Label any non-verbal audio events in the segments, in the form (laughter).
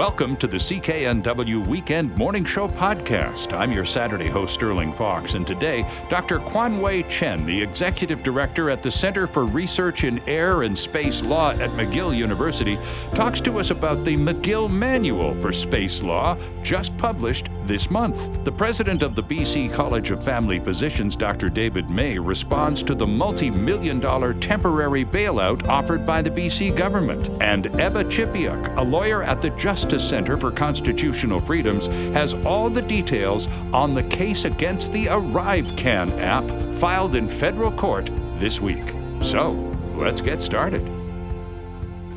Welcome to the CKNW Weekend Morning Show podcast. I'm your Saturday host, Sterling Fox, and today, Dr. Kuan-Wei Chen, the Executive Director at the Center for Research in Air and Space Law at McGill University, talks to us about the McGill Manual for Space Law, just published this month. The president of the BC College of Family Physicians, Dr. David May, responds to the multi million dollar temporary bailout offered by the BC government. And Eva Chipiuk, a lawyer at the Justice Justice Center for Constitutional Freedoms has all the details on the case against the ArriveCan app filed in federal court this week. So, let's get started.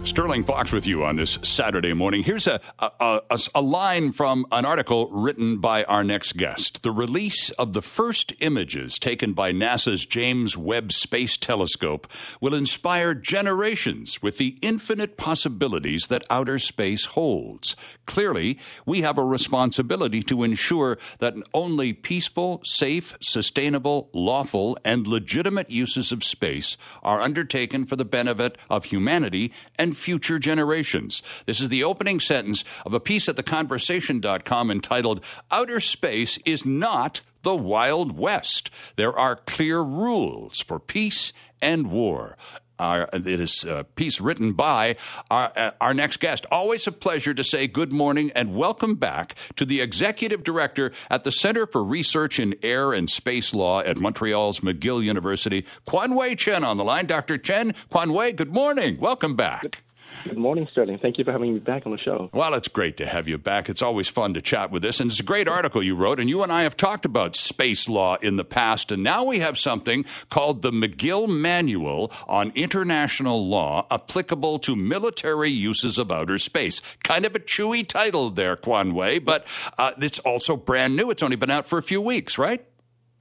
Sterling Fox with you on this Saturday morning. Here's a, a, a, a, line from an article written by our next guest. The release of the first images taken by NASA's James Webb Space Telescope will inspire generations with the infinite possibilities that outer space holds. Clearly, we have a responsibility to ensure that only peaceful, safe, sustainable, lawful, and legitimate uses of space are undertaken for the benefit of humanity and future generations. This is the opening sentence of a piece at theconversation.com entitled Outer Space is Not the Wild West. There are clear rules for peace and war. Uh, it is a piece written by our, uh, our next guest. Always a pleasure to say good morning and welcome back to the executive director at the Center for Research in Air and Space Law at Montreal's McGill University, Kuan-Wei Chen on the line. Dr. Chen, Kuan-Wei, good morning. Welcome back. Good morning, Sterling. Thank you for having me back on the show. Well, it's great to have you back. It's always fun to chat with this. And it's a great article you wrote. And you and I have talked about space law in the past. And now we have something called the McGill Manual on International Law applicable to military uses of outer space. Kind of a chewy title there, Kuan-Wei, but uh, it's also brand new. It's only been out for a few weeks, right?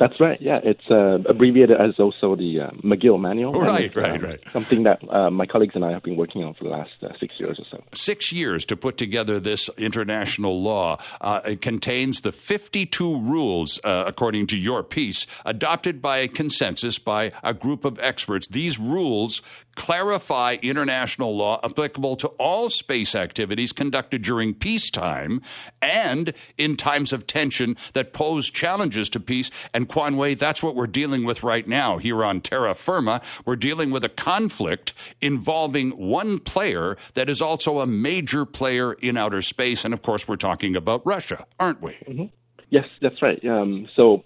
That's right. Yeah, it's uh, abbreviated as also the uh, McGill Manual. Right, right, um, right. Something that uh, my colleagues and I have been working on for the last uh, six years or so. Six years to put together this international law. Uh, it contains the 52 rules, uh, according to your piece, adopted by consensus by a group of experts. These rules clarify international law applicable to all space activities conducted during peacetime and in times of tension that pose challenges to peace. And Kuan-Wei, that's what we're dealing with right now here on terra firma. We're dealing with a conflict involving one player that is also a major player in outer space. And of course, we're talking about Russia, aren't we? Mm-hmm. Yes, that's right. Um, so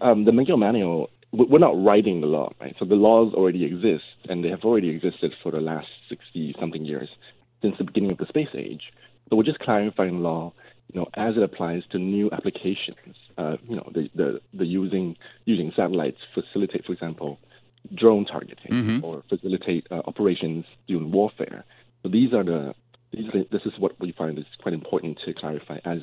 um, the Manual we're not writing the law, right? So the laws already exist, and they have already existed for the last 60 something years since the beginning of the space age. So we're just clarifying law, you know, as it applies to new applications. Uh, you know, the, the, the using using satellites facilitate, for example, drone targeting mm-hmm. or facilitate uh, operations during warfare. So these are the these are this is what we find is quite important to clarify as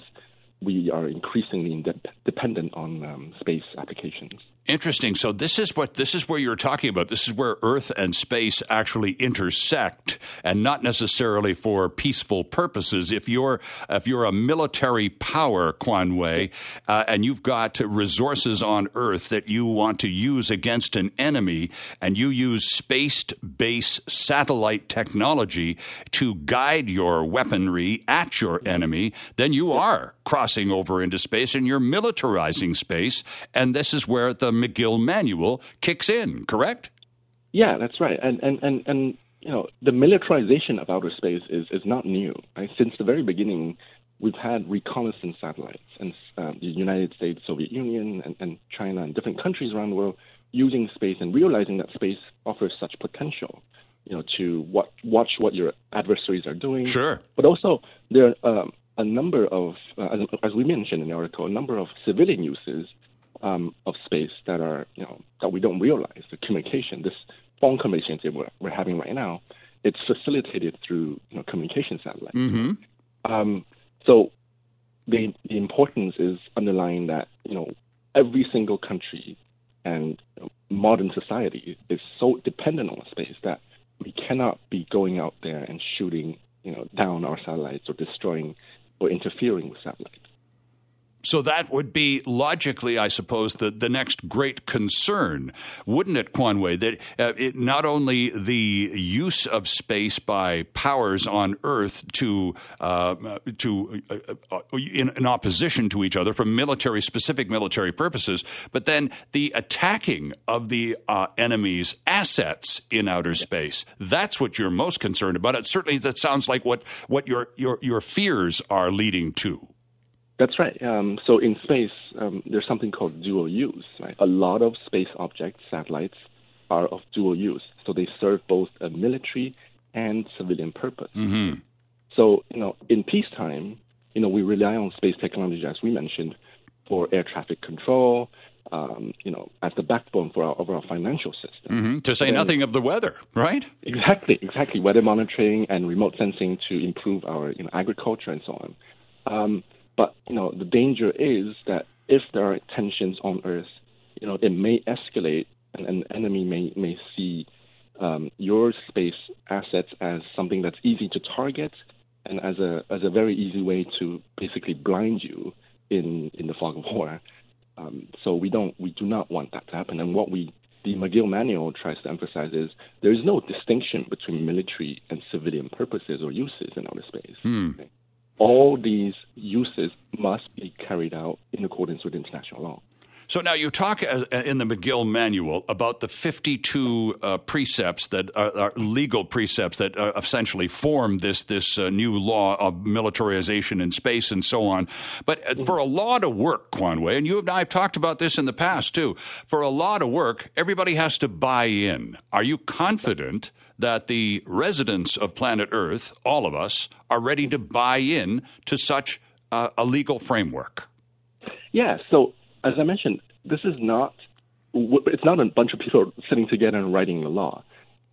we are increasingly de- dependent on um, space applications. Interesting. So this is what this is where you're talking about. This is where Earth and space actually intersect, and not necessarily for peaceful purposes. If you're if you're a military power, Kuan-Wei, uh, and you've got resources on Earth that you want to use against an enemy, and you use space-based satellite technology to guide your weaponry at your enemy, then you are crossing over into space and you're militarizing space. And this is where the McGill manual kicks in, correct? Yeah, that's right. And and and, and you know, the militarization of outer space is, is not new. Right? Since the very beginning, we've had reconnaissance satellites, and um, the United States, Soviet Union, and, and China, and different countries around the world using space and realizing that space offers such potential. You know, to what, watch what your adversaries are doing. Sure. But also, there are um, a number of, uh, as, as we mentioned in the article, a number of civilian uses um, of space that are you know that we don't realize. The communication, this phone conversation that we're, we're having right now, it's facilitated through you know, communication satellites. Mm-hmm. Um, so the the importance is underlying that you know every single country and you know, modern society is so dependent on space that we cannot be going out there and shooting you know down our satellites or destroying or interfering with satellites. So that would be logically, I suppose, the, the next great concern, wouldn't it, Kuan-Wei? That uh, it, not only the use of space by powers on Earth to uh, to uh, uh in, in, opposition to each other for military specific military purposes, but then the attacking of the uh, enemy's assets in outer space. That's what you're most concerned about. It certainly that sounds like what what your your your fears are leading to. That's right. Um, so in space, um, there's something called dual use. Right? A lot of space objects, satellites, are of dual use. So they serve both a military and civilian purpose. Mm-hmm. So you know, in peacetime, you know, we rely on space technology, as we mentioned, for air traffic control. Um, you know, as the backbone for our overall financial system. Mm-hmm. To say nothing of the weather, right? Exactly, exactly. Weather monitoring and remote sensing to improve our you know, agriculture and so on. Um, but you know, the danger is that if there are tensions on Earth, you know, it may escalate, and an enemy may may see um, your space assets as something that's easy to target, and as a as a very easy way to basically blind you in in the fog of war. Um, so we don't we do not want that to happen. And what we the McGill manual tries to emphasize is there is no distinction between military and civilian purposes or uses in outer space. Hmm. Okay? All these uses must be carried out in accordance with international law. So now you talk uh, in the McGill manual about the 52 uh, precepts that are, are, legal precepts that uh, essentially form this this uh, new law of militarization in space and so on. But uh, for a law to work, Kuan-Wei, and you and I have talked about this in the past too. For a law to work, everybody has to buy in. Are you confident that the residents of planet Earth, all of us, are ready to buy in to such uh, a legal framework? Yeah. So as I mentioned, this is not it's not a bunch of people (laughs) sitting together and writing the law.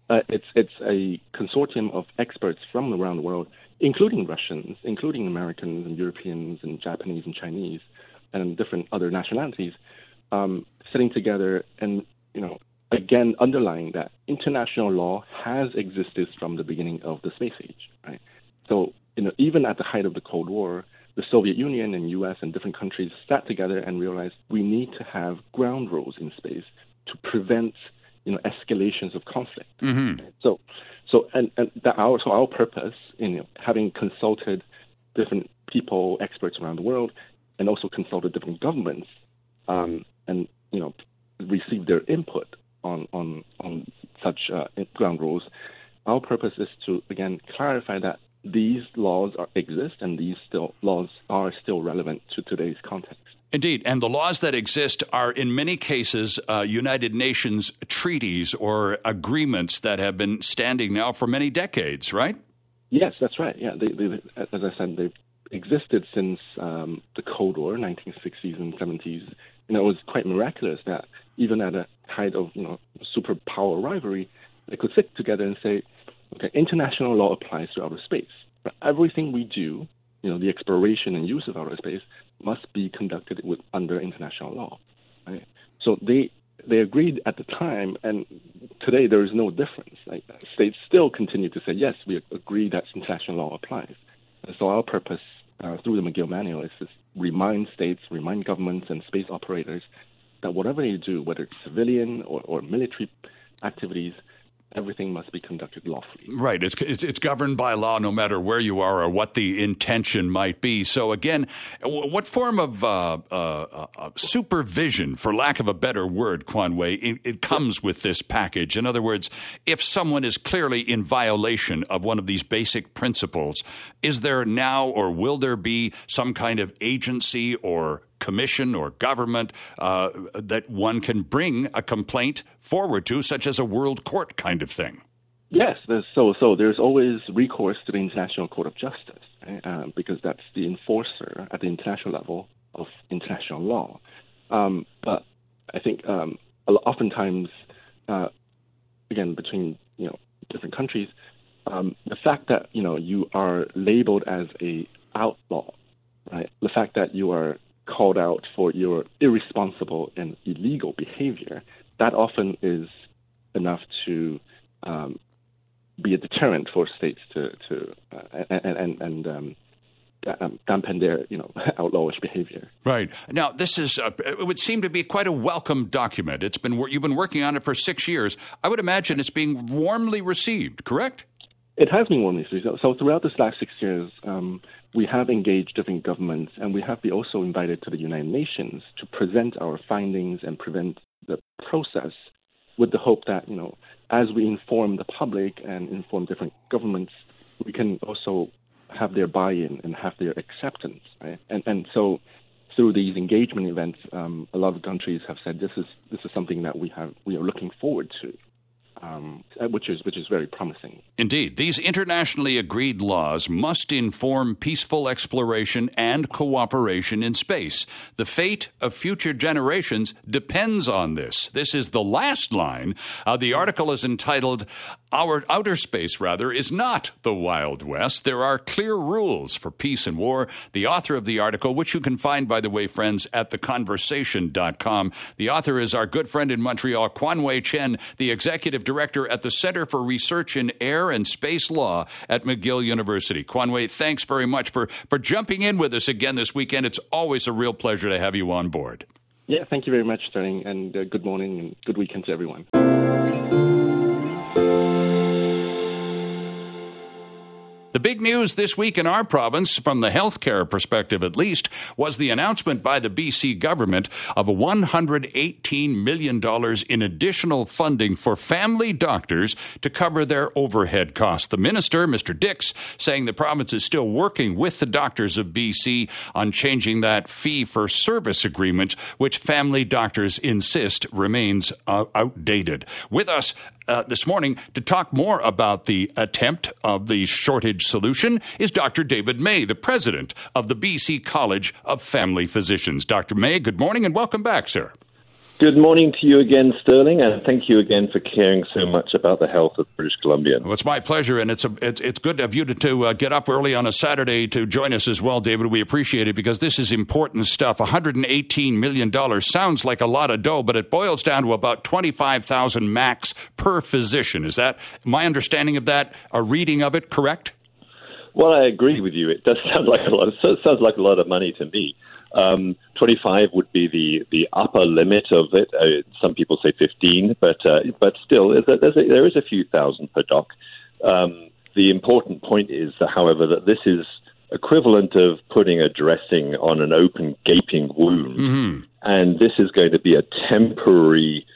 Uh, it's it's a consortium of experts from around the world, including Russians, including Americans and Europeans and Japanese and Chinese, and different other nationalities, um, sitting together and you know again underlying that international law has existed from the beginning of the space age. Right. So you know even at the height of the Cold War, the Soviet Union and US and different countries sat together and realized we need to have ground rules in space to prevent you know escalations of conflict. Mm-hmm. So so and, and that our so our purpose in you know, having consulted different people, experts around the world, and also consulted different governments, um, and you know received their input on on on such uh, ground rules. Our purpose is to again clarify that these laws are, exist and these still laws are still relevant to today's context. Indeed, and the laws that exist are in many cases uh, United Nations treaties or agreements that have been standing now for many decades, right? Yes, that's right. Yeah, they, they, as I said, they've existed since um, the Cold War, 1960s and 70s. You know, it was quite miraculous that even at a height of you know superpower rivalry, they could sit together and say, Okay, international law applies to outer space. But everything we do, you know, the exploration and use of outer space must be conducted with under international law. Right? So they they agreed at the time, and today there is no difference. Like, states still continue to say yes, we agree that international law applies. And so our purpose uh, through the McGill Manual is to remind states, remind governments and space operators that whatever they do, whether it's civilian or, or military activities, everything must be conducted lawfully. Right. It's, it's, it's, governed by law no matter where you are or what the intention might be. So, again, what form of uh, uh, uh, supervision, for lack of a better word, Kuan-Wei, it, it, comes with this package? In other words, if someone is clearly in violation of one of these basic principles, is there now or will there be some kind of agency or commission or government uh, that one can bring a complaint forward to, such as a world court kind of thing. Yes, so so there's always recourse to the International Court of Justice right? uh, because that's the enforcer at the international level of international law. Um, but I think um, oftentimes, uh, again, between you know different countries, um, the fact that you know you are labeled as a outlaw, right? The fact that you are called out for your irresponsible and illegal behavior, that often is enough to um, be a deterrent for states to to uh, and and, and um, um, dampen their, you know, (laughs) outlawish behavior. Right now, this is uh, it would seem to be quite a welcome document. It's been you've been working on it for six years. I would imagine it's being warmly received. Correct? It has been warmly received. So throughout this last six years, um, we have engaged different governments, and we have been also invited to the United Nations to present our findings and present the process, with the hope that you know, as we inform the public and inform different governments, we can also have their buy-in and have their acceptance, right? And and so through these engagement events, um, a lot of countries have said this is this is something that we have we are looking forward to um, uh, which is which is very promising. Indeed, these internationally agreed laws must inform peaceful exploration and cooperation in space. The fate of future generations depends on this. This is the last line. Uh, the article is entitled "Our outer space, rather, is not the Wild West. There are clear rules for peace and war." The author of the article, which you can find, by the way, friends, at theconversation.com. The author is our good friend in Montreal, Kuan-Wei Chen, the executive director at the Center for Research in Air and Space Law at McGill University. Kuan-Wei, thanks very much for, for jumping in with us again this weekend. It's always a real pleasure to have you on board. Yeah, thank you very much, Sterling, and uh, good morning and good weekend to everyone. The big news this week in our province, from the healthcare perspective at least, was the announcement by the BC government of $118 million in additional funding for family doctors to cover their overhead costs. The minister, Mr. Dix, saying the province is still working with the doctors of BC on changing that fee for service agreement, which family doctors insist remains uh, outdated. With us uh, this morning to talk more about the attempt of the shortage solution is Dr. David May, the president of the BC College of Family Physicians. Dr. May, good morning and welcome back, sir. Good morning to you again, Sterling, and thank you again for caring so much about the health of British Columbia. Well, it's my pleasure, and it's a, it's, it's good of you to, to uh, get up early on a Saturday to join us as well, David. We appreciate it because this is important stuff. $118 million sounds like a lot of dough, but it boils down to about 25000 max per physician. Is that my understanding of that, a reading of it, correct? Well, I agree with you. It does (laughs) sound like a lot. Of, sounds like a lot of money to me. Um, Twenty-five would be the, the upper limit of it. Uh, some people say fifteen, but uh, but still, there's a, there's a, there is a few thousand per doc. Um, the important point is, however, that this is equivalent of putting a dressing on an open, gaping wound, mm-hmm. and this is going to be a temporary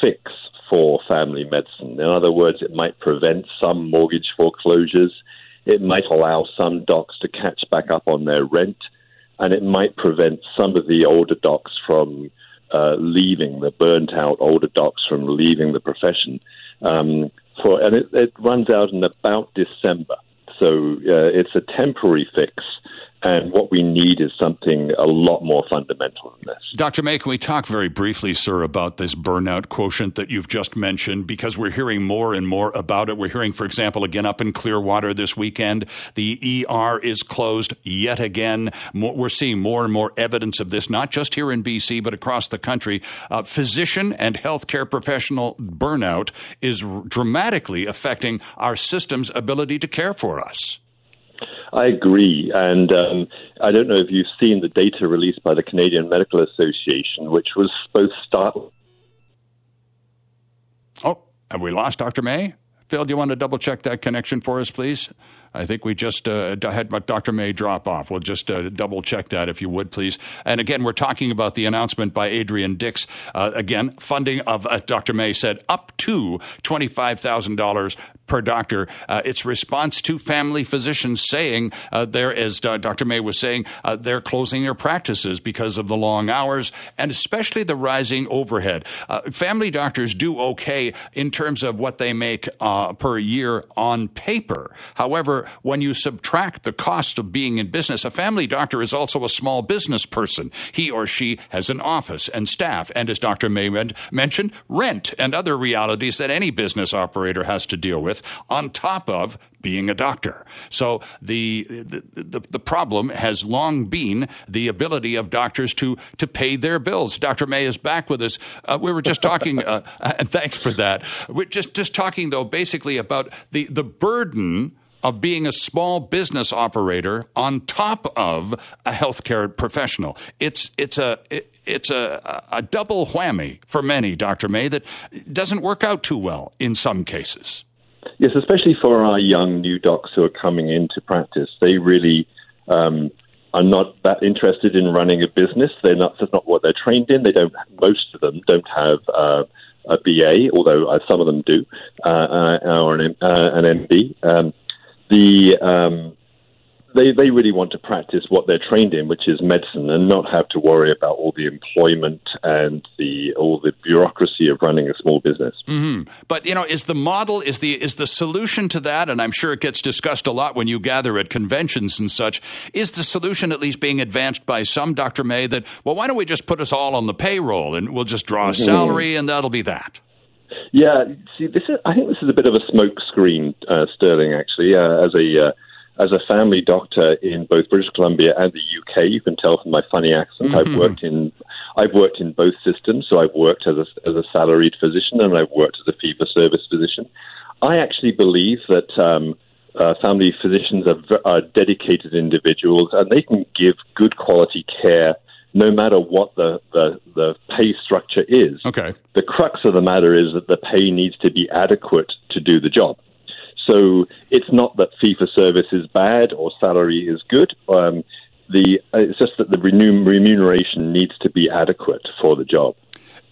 fix for family medicine. In other words, it might prevent some mortgage foreclosures it might allow some docs to catch back up on their rent, and it might prevent some of the older docs from uh, leaving, the burnt out older docs from leaving the profession. Um, for and it, it, runs out in about December, so uh, it's a temporary fix. And what we need is something a lot more fundamental than this. Dr. May, can we talk very briefly, sir, about this burnout quotient that you've just mentioned? Because we're hearing more and more about it. We're hearing, for example, again up in Clearwater this weekend, the ER is closed yet again. We're seeing more and more evidence of this, not just here in BC, but across the country. Uh, physician and healthcare professional burnout is dramatically affecting our system's ability to care for us. I agree. And um, I don't know if you've seen the data released by the Canadian Medical Association, which was both startling. Oh, have we lost Dr. May? Phil, do you want to double check that connection for us, please? I think we just uh, had Dr. May drop off. We'll just uh, double check that if you would, please. And again, we're talking about the announcement by Adrian Dix. Uh, again, funding of, uh, Dr. May said, up to $25,000 per doctor. Uh, it's response to family physicians saying, uh, there, as Dr. May was saying, they're closing their practices because of the long hours and especially the rising overhead. family doctors do okay in terms of what they make per year on paper. However, when you subtract the cost of being in business, a family doctor is also a small business person. He or she has an office and staff, and as Dr. Mayman mentioned, rent and other realities that any business operator has to deal with, on top of being a doctor. So the, the, the, the, problem has long been the ability of doctors to, to pay their bills. Dr. May is back with us. Uh, we were just talking, uh, (laughs) and thanks for that. We're just, just talking, though, basically about the, the burden of being a small business operator on top of a healthcare professional. It's it's a it, it's a, a double whammy for many, Dr. May, that doesn't work out too well in some cases. Yes, especially for our young new docs who are coming into practice. They really um, are not that interested in running a business. They're not, that's not what they're trained in. They don't, most of them don't have uh, a BA, although uh, some of them do, uh, uh or an, uh, an MB. Um, the um, they, they really want to practice what they're trained in, which is medicine, and not have to worry about all the employment and the all the bureaucracy of running a small business. Mm-hmm. But you know, is the model is the is the solution to that? And I'm sure it gets discussed a lot when you gather at conventions and such. Is the solution at least being advanced by some, Dr. May? That well, why don't we just put us all on the payroll and we'll just draw a mm-hmm. salary and that'll be that. Yeah, see, this is, I think this is a bit of a smokescreen, uh, Sterling. Actually, uh, as a uh, as a family doctor in both British Columbia and the UK. You can tell from my funny accent. Mm-hmm. I've worked in I've worked in both systems. So I've worked as a as a salaried physician and I've worked as a fee for service physician. I actually believe that. Um, uh, family physicians are, are dedicated individuals and they can give good quality care no matter what the, the, the pay structure is. Okay. The crux of the matter is that the pay needs to be adequate to do the job. So it's not that fee for service is bad or salary is good. Um, the it's just that the remuneration needs to be adequate for the job.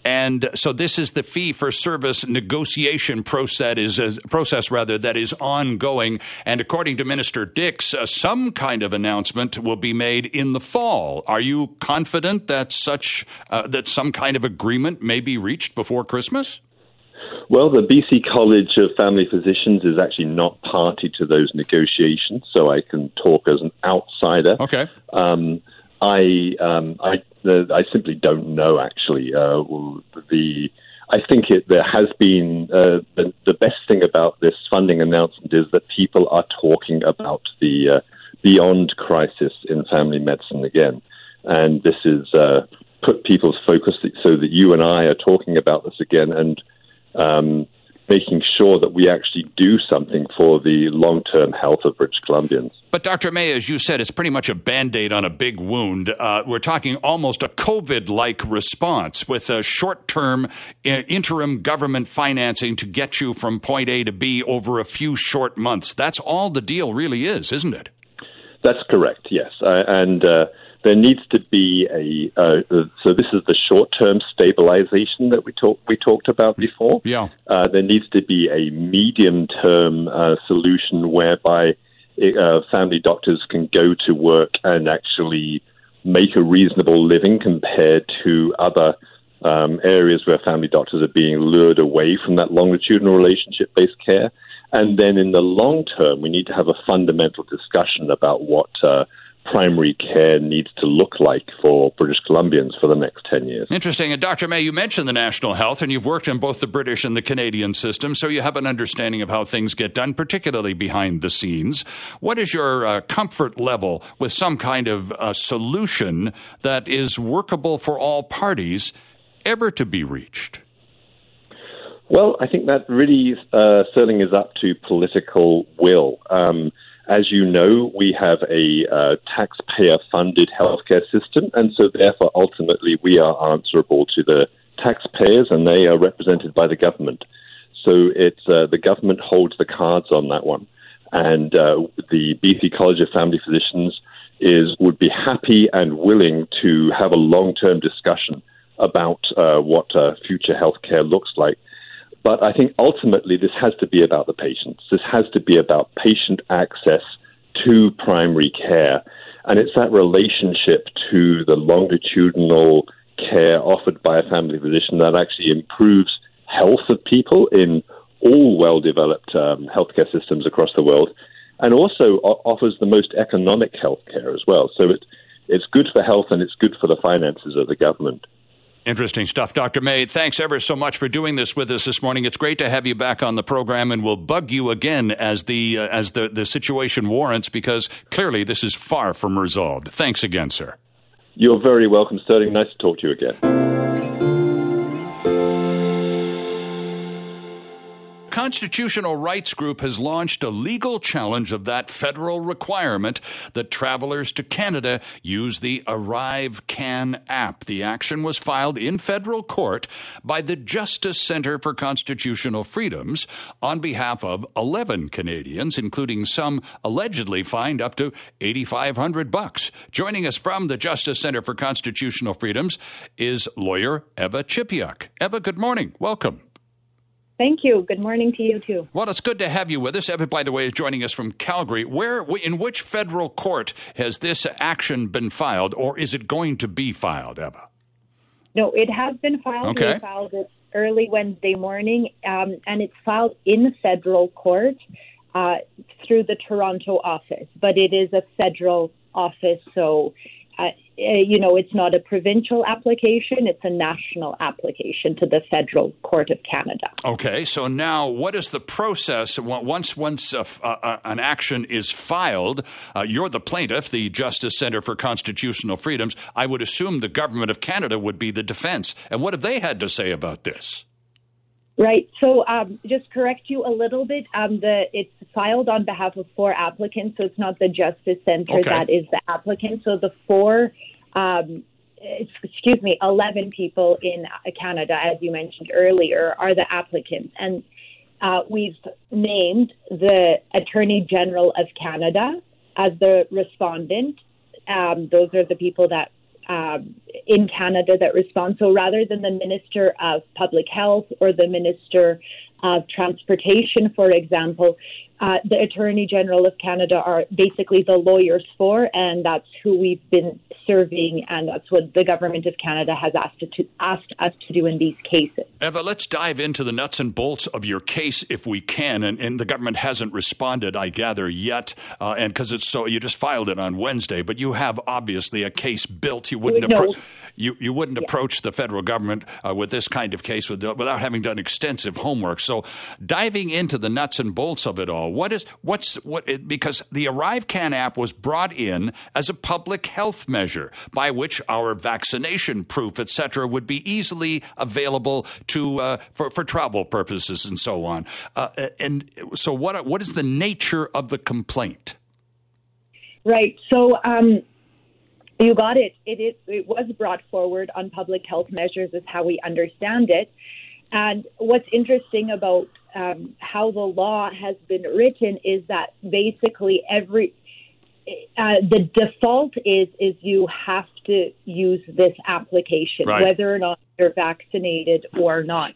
And so this is the fee for service negotiation process is a process rather that is ongoing. And according to Minister Dix, uh, some kind of announcement will be made in the fall. Are you confident that such uh, that some kind of agreement may be reached before Christmas? Well, the BC College of Family Physicians is actually not party to those negotiations, so I can talk as an outsider. Okay. Um, I, um, I, the, I simply don't know. Actually, uh, the I think it, there has been uh, the, the, best thing about this funding announcement is that people are talking about the uh, beyond crisis in family medicine again, and this is uh, put people's focus so that you and I are talking about this again and um, making sure that we actually do something for the long term health of British Columbians. But, Dr. May, as you said, it's pretty much a band aid on a big wound. Uh, we're talking almost a COVID like response with a short term uh, interim government financing to get you from point A to B over a few short months. That's all the deal really is, isn't it? That's correct, yes. Uh, and uh, there needs to be a uh, so this is the short term stabilization that we talked we talked about before. Yeah, uh, there needs to be a medium term uh, solution whereby uh, family doctors can go to work and actually make a reasonable living compared to other um, areas where family doctors are being lured away from that longitudinal relationship based care. And then in the long term, we need to have a fundamental discussion about what uh, primary care needs to look like for British Columbians for the next 10 years. Interesting. And Dr. May, you mentioned the national health, and you've worked in both the British and the Canadian system, so you have an understanding of how things get done, particularly behind the scenes. What is your uh, comfort level with some kind of uh, solution that is workable for all parties ever to be reached? Well, I think that really, uh, Sterling, is up to political will. Um, as you know, we have a uh, taxpayer funded healthcare system, and so therefore ultimately we are answerable to the taxpayers and they are represented by the government. So it's uh, the government holds the cards on that one. And uh, the BC College of Family Physicians is would be happy and willing to have a long term discussion about uh, what uh, future healthcare looks like but I think ultimately this has to be about the patients. This has to be about patient access to primary care. And it's that relationship to the longitudinal care offered by a family physician that actually improves health of people in all well developed um, healthcare systems across the world and also offers the most economic healthcare as well. So it, it's good for health and it's good for the finances of the government. Interesting stuff, Dr. May. Thanks ever so much for doing this with us this morning. It's great to have you back on the program, and we'll bug you again as the uh, as the, the situation warrants, because clearly this is far from resolved. Thanks again, sir. You're very welcome, Sterling. Nice to talk to you again. Constitutional rights group has launched a legal challenge of that federal requirement that travelers to Canada use the Arrive Can app. The action was filed in federal court by the Justice Center for Constitutional Freedoms on behalf of 11 Canadians, including some allegedly fined up to 8500 bucks. Joining us from the Justice Center for Constitutional Freedoms is lawyer Eva Chipiuk. Eva, good morning. Welcome. Thank you. Good morning to you too. Well, it's good to have you with us. Eva, by the way, is joining us from Calgary. Where, in which federal court has this action been filed, or is it going to be filed, Eva? No, it has been filed. Okay. We filed it early Wednesday morning, um, and it's filed in federal court uh, through the Toronto office. But it is a federal office, so you know, it's not a provincial application, it's a national application to the Federal Court of Canada. Okay, so now what is the process once once uh, uh, an action is filed? Uh, you're the plaintiff, the Justice Center for Constitutional Freedoms. I would assume the government of Canada would be the defense. And what have they had to say about this? Right. So, um, just correct you a little bit. Um, the it's filed on behalf of four applicants, so it's not the Justice Center Okay. that is the applicant. So the four, um, excuse me, eleven people in Canada, as you mentioned earlier, are the applicants, and uh, we've named the Attorney General of Canada as the respondent. Um, those are the people that um, in Canada that respond. So rather than the Minister of Public Health or the Minister of Transportation, for example, uh, the Attorney General of Canada are basically the lawyers for, and that's who we've been serving, and that's what the Government of Canada has asked, to, asked us to do in these cases. Eva, let's dive into the nuts and bolts of your case if we can. And, and the government hasn't responded, I gather, yet. Uh, and because it's so, you just filed it on Wednesday, but you have obviously a case built. You wouldn't, No. appro- you, you wouldn't approach the federal government uh, with this kind of case with, without having done extensive homework. So, diving into the nuts and bolts of it all, what is what's what? It, because the Arrive Can app was brought in as a public health measure by which our vaccination proof, etc., would be easily available to uh, for for travel purposes and so on. Uh, and so, what what is the nature of the complaint? Right. So um, you got it. It, is, it was brought forward on public health measures, is how we understand it. And what's interesting about um, how the law has been written is that basically every uh, the default is is you have to use this application, Right. whether or not you're vaccinated or not.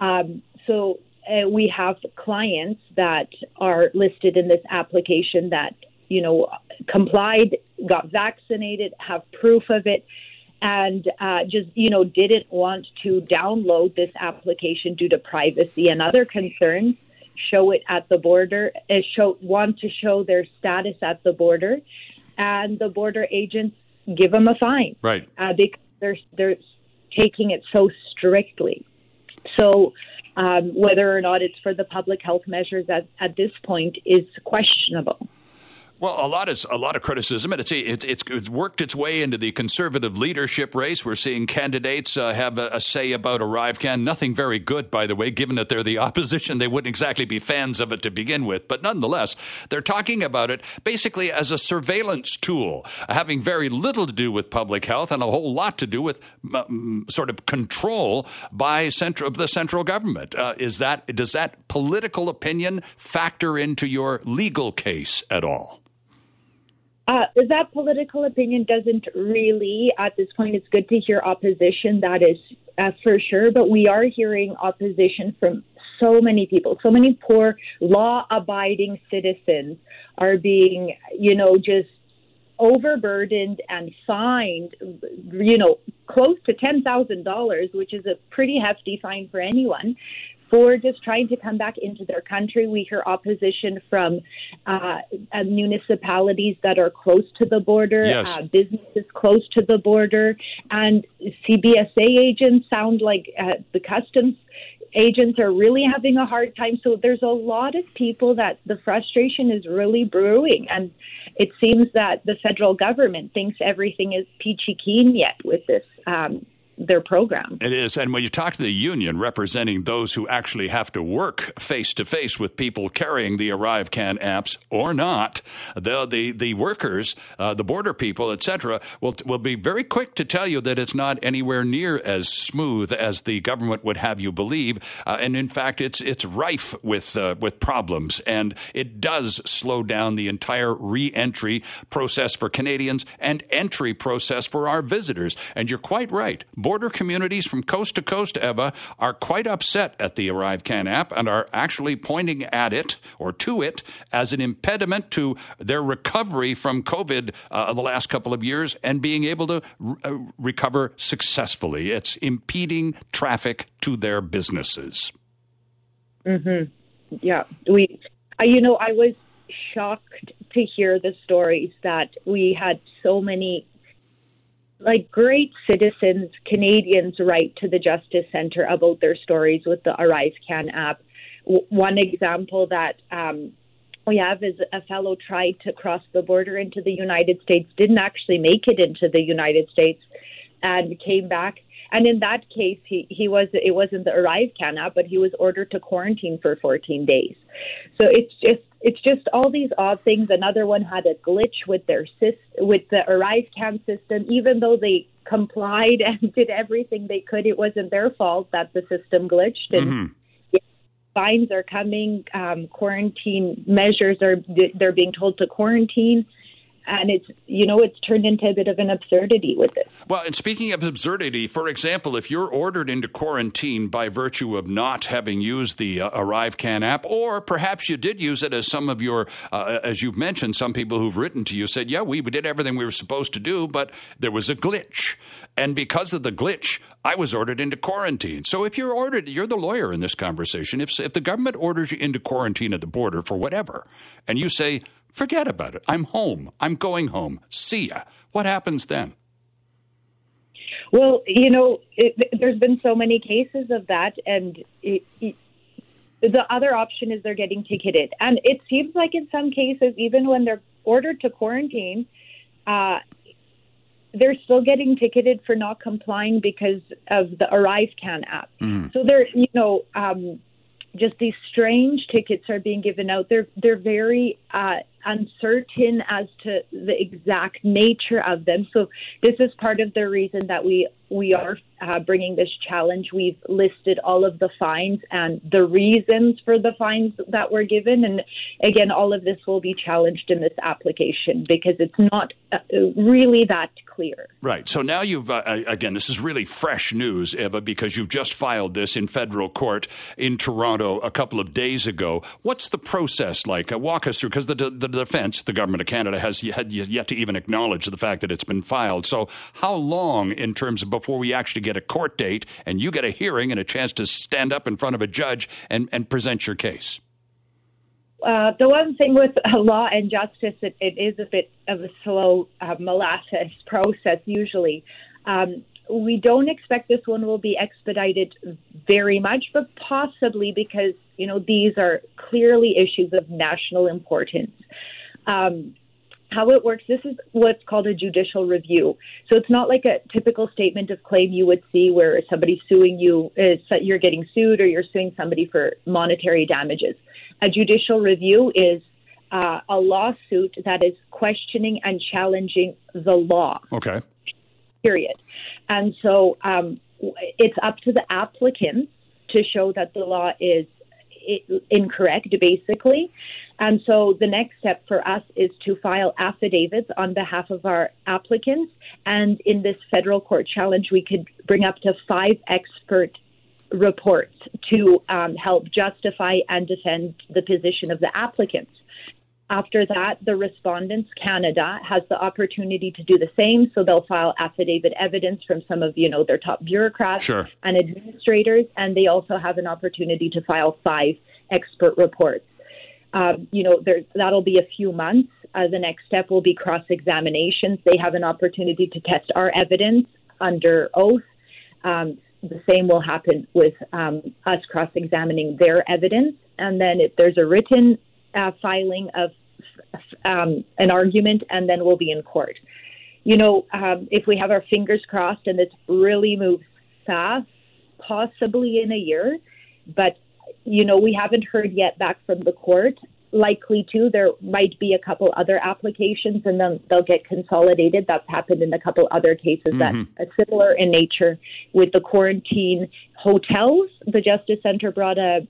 Um, so uh, we have clients that are listed in this application that you know complied, got vaccinated, have proof of it, and uh, just you know didn't want to download this application due to privacy and other concerns. Show it at the border. Uh, show want to show their status at the border, and the border agents give them a fine Right. uh, because they're they're taking it so strictly. So um, whether or not it's for the public health measures at, at this point is questionable. Well, a lot is a lot of criticism, and it's it's it's, it's worked its way into the conservative leadership race. We're seeing candidates uh, have a, a say about ArriveCan. Nothing very good, by the way, given that they're the (laughs) opposition. They wouldn't exactly be fans of it to begin with, but nonetheless, they're talking about it basically as a surveillance tool, having very little to do with public health and a whole lot to do with sort of control by central the central government. Uh, is that does that political opinion factor into your legal case at all? Uh, that political opinion doesn't really, at this point, it's good to hear opposition, that is uh, for sure, but we are hearing opposition from so many people. So many poor, law abiding citizens are being, you know, just overburdened and fined, you know, close to $10,000, which is a pretty hefty fine for anyone. For just trying to come back into their country, we hear opposition from uh, uh, municipalities that are close to the border, Yes. uh, businesses close to the border, and CBSA agents sound like uh, the customs agents are really having a hard time. So there's a lot of people that the frustration is really brewing, and it seems that the federal government thinks everything is peachy keen yet with this um, their program. It is. And when you talk to the union representing those who actually have to work face to face with people carrying the ArriveCan apps or not, the the, the workers, uh, the border people, etc., will will be very quick to tell you that it's not anywhere near as smooth as the government would have you believe. Uh, and in fact, it's it's rife with uh, with problems, and it does slow down the entire re-entry process for Canadians and entry process for our visitors. And you're quite right border communities from coast to coast, Eva, are quite upset at the Arrive Can app and are actually pointing at it or to it as an impediment to their recovery from COVID uh, the last couple of years and being able to r- uh, recover successfully. It's impeding traffic to their businesses. Mm-hmm. Yeah, we. Uh, you know, I was shocked to hear the stories that we had so many like great citizens, Canadians write to the Justice Centre about their stories with the Arrive Can app. W- one example that um, we have is a fellow tried to cross the border into the United States, didn't actually make it into the United States, and came back. And in that case, he, he was it wasn't the Arrive Can app, but he was ordered to quarantine for 14 days. So it's just it's just all these odd things. Another one had a glitch with their with the Arrive Can system, even though they complied (laughs) and did everything they could. It wasn't their fault that the system glitched, and mm-hmm. fines are coming. Um, quarantine measures are they're being told to quarantine and it's you know it's turned into a bit of an absurdity with this. Well, and speaking of absurdity, for example, if you're ordered into quarantine by virtue of not having used the uh, ArriveCan app, or perhaps you did use it, as some of your, uh, as you've mentioned, some people who've written to you said, yeah, we, did everything we were supposed to do, but there was a glitch, and because of the glitch, I was ordered into quarantine. So if you're ordered, you're the lawyer in this conversation. If if the government orders you into quarantine at the border for whatever, and you say Forget about it. I'm home. I'm going home. See ya. What happens then? Well, you know, it, there's been so many cases of that, and it, it, the other option is they're getting ticketed. And it seems like in some cases, even when they're ordered to quarantine, uh, they're still getting ticketed for not complying because of the Arrive Can app. Mm. So they're, you know, um, just these strange tickets are being given out. They're they're very uh, uncertain as to the exact nature of them. So this is part of the reason that we we are uh, bringing this challenge. We've listed all of the fines and the reasons for the fines that were given, and again, all of this will be challenged in this application because it's not uh, really that clear. Right. So now you've uh, again, this is really fresh news, Eva, because you've just filed this in federal court in Toronto a couple of days ago. What's the process like? Uh, walk us through, because the, the defense, the government of Canada, has yet, yet to even acknowledge the fact that it's been filed. So, how long in terms of before we actually get a court date and you get a hearing and a chance to stand up in front of a judge and, and present your case? Uh, the one thing with (laughs) law and justice, it, it is a bit of a slow uh, molasses process usually. Um, we don't expect this one will be expedited very much, but possibly because you know these are clearly issues of national importance. Um, how it works, this is what's called a judicial review. So it's not like a typical statement of claim you would see where somebody's suing you, uh, you're getting sued, or you're suing somebody for monetary damages. A judicial review is uh, a lawsuit that is questioning and challenging the law. Okay. Period. And so um, it's up to the applicant to show that the law is incorrect, basically. And so the next step for us is to file affidavits on behalf of our applicants. And in this federal court challenge, we could bring up to five expert reports to um, help justify and defend the position of the applicants. After that, the respondents, Canada, has the opportunity to do the same. So they'll file affidavit evidence from some of you know their top bureaucrats sure. and administrators, and they also have an opportunity to file five expert reports. Um, you know, there, that'll be a few months. Uh, the next step will be cross examinations. They have an opportunity to test our evidence under oath. Um, the same will happen with um, us cross examining their evidence. And then if there's a written uh, filing of um, an argument, and then we'll be in court. you know, um, if we have our fingers crossed and this really moves fast, possibly in a year, but you know, we haven't heard yet back from the court. Likely to, there might be a couple other applications and then they'll get consolidated. That's happened in a couple other cases mm-hmm. that are similar in nature with the quarantine hotels. The Justice Center brought a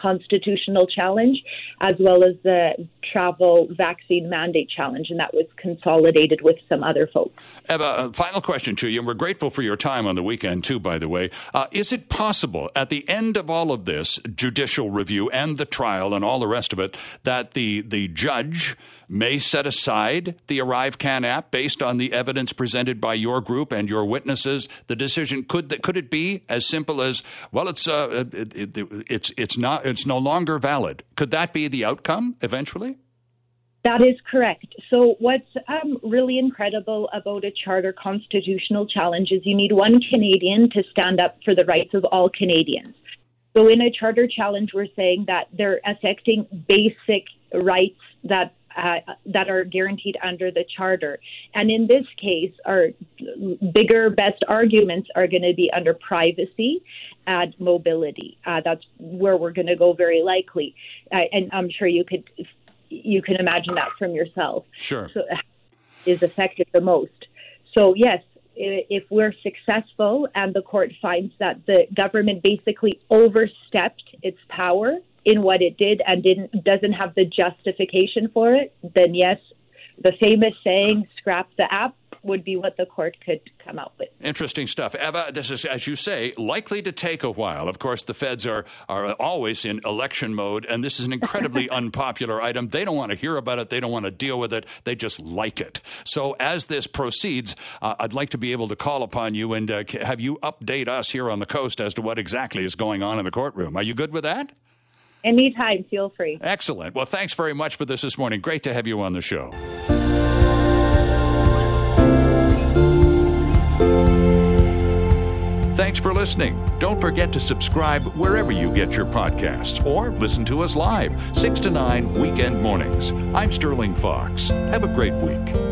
constitutional challenge, as well as the travel vaccine mandate challenge, and that was consolidated with some other folks. Eva, final question to you, and we're grateful for your time on the weekend, too, by the way. Uh, is it possible at the end of all of this judicial review and the trial and all the rest of it that the, the judge may set aside the ArriveCAN app based on the evidence presented by your group and your witnesses? The decision could could it be as simple as well? It's uh, it, it, it's it's not it's no longer valid. Could that be the outcome eventually? That is correct. So, what's um, really incredible about a charter constitutional challenge is you need one Canadian to stand up for the rights of all Canadians. So, in a charter challenge, we're saying that they're affecting basic rights that uh, that are guaranteed under the charter. And in this case, our bigger, best arguments are going to be under privacy and mobility. Uh, that's where we're going to go very likely. Uh, and I'm sure you could you can imagine that from yourself. Sure. So, is affected the most. So yes, if we're successful and the court finds that the government basically overstepped its power in what it did and didn't doesn't have the justification for it, then yes, the famous saying "scrap the app" would be what the court could come out with. Interesting stuff. Eva, this is, as you say, likely to take a while. Of course, the feds are, are always in election mode, and this is an incredibly (laughs) unpopular item. They don't want to hear about it, they don't want to deal with it, they just like it. So, as this proceeds, uh, I'd like to be able to call upon you and uh, have you update us here on the coast as to what exactly is going on in the courtroom. Are you good with that? Anytime, feel free. Excellent. Well, thanks very much for this this morning. Great to have you on the show. Thanks for listening. Don't forget to subscribe wherever you get your podcasts or listen to us live, 6 to 9 weekend mornings. I'm Sterling Fox. Have a great week.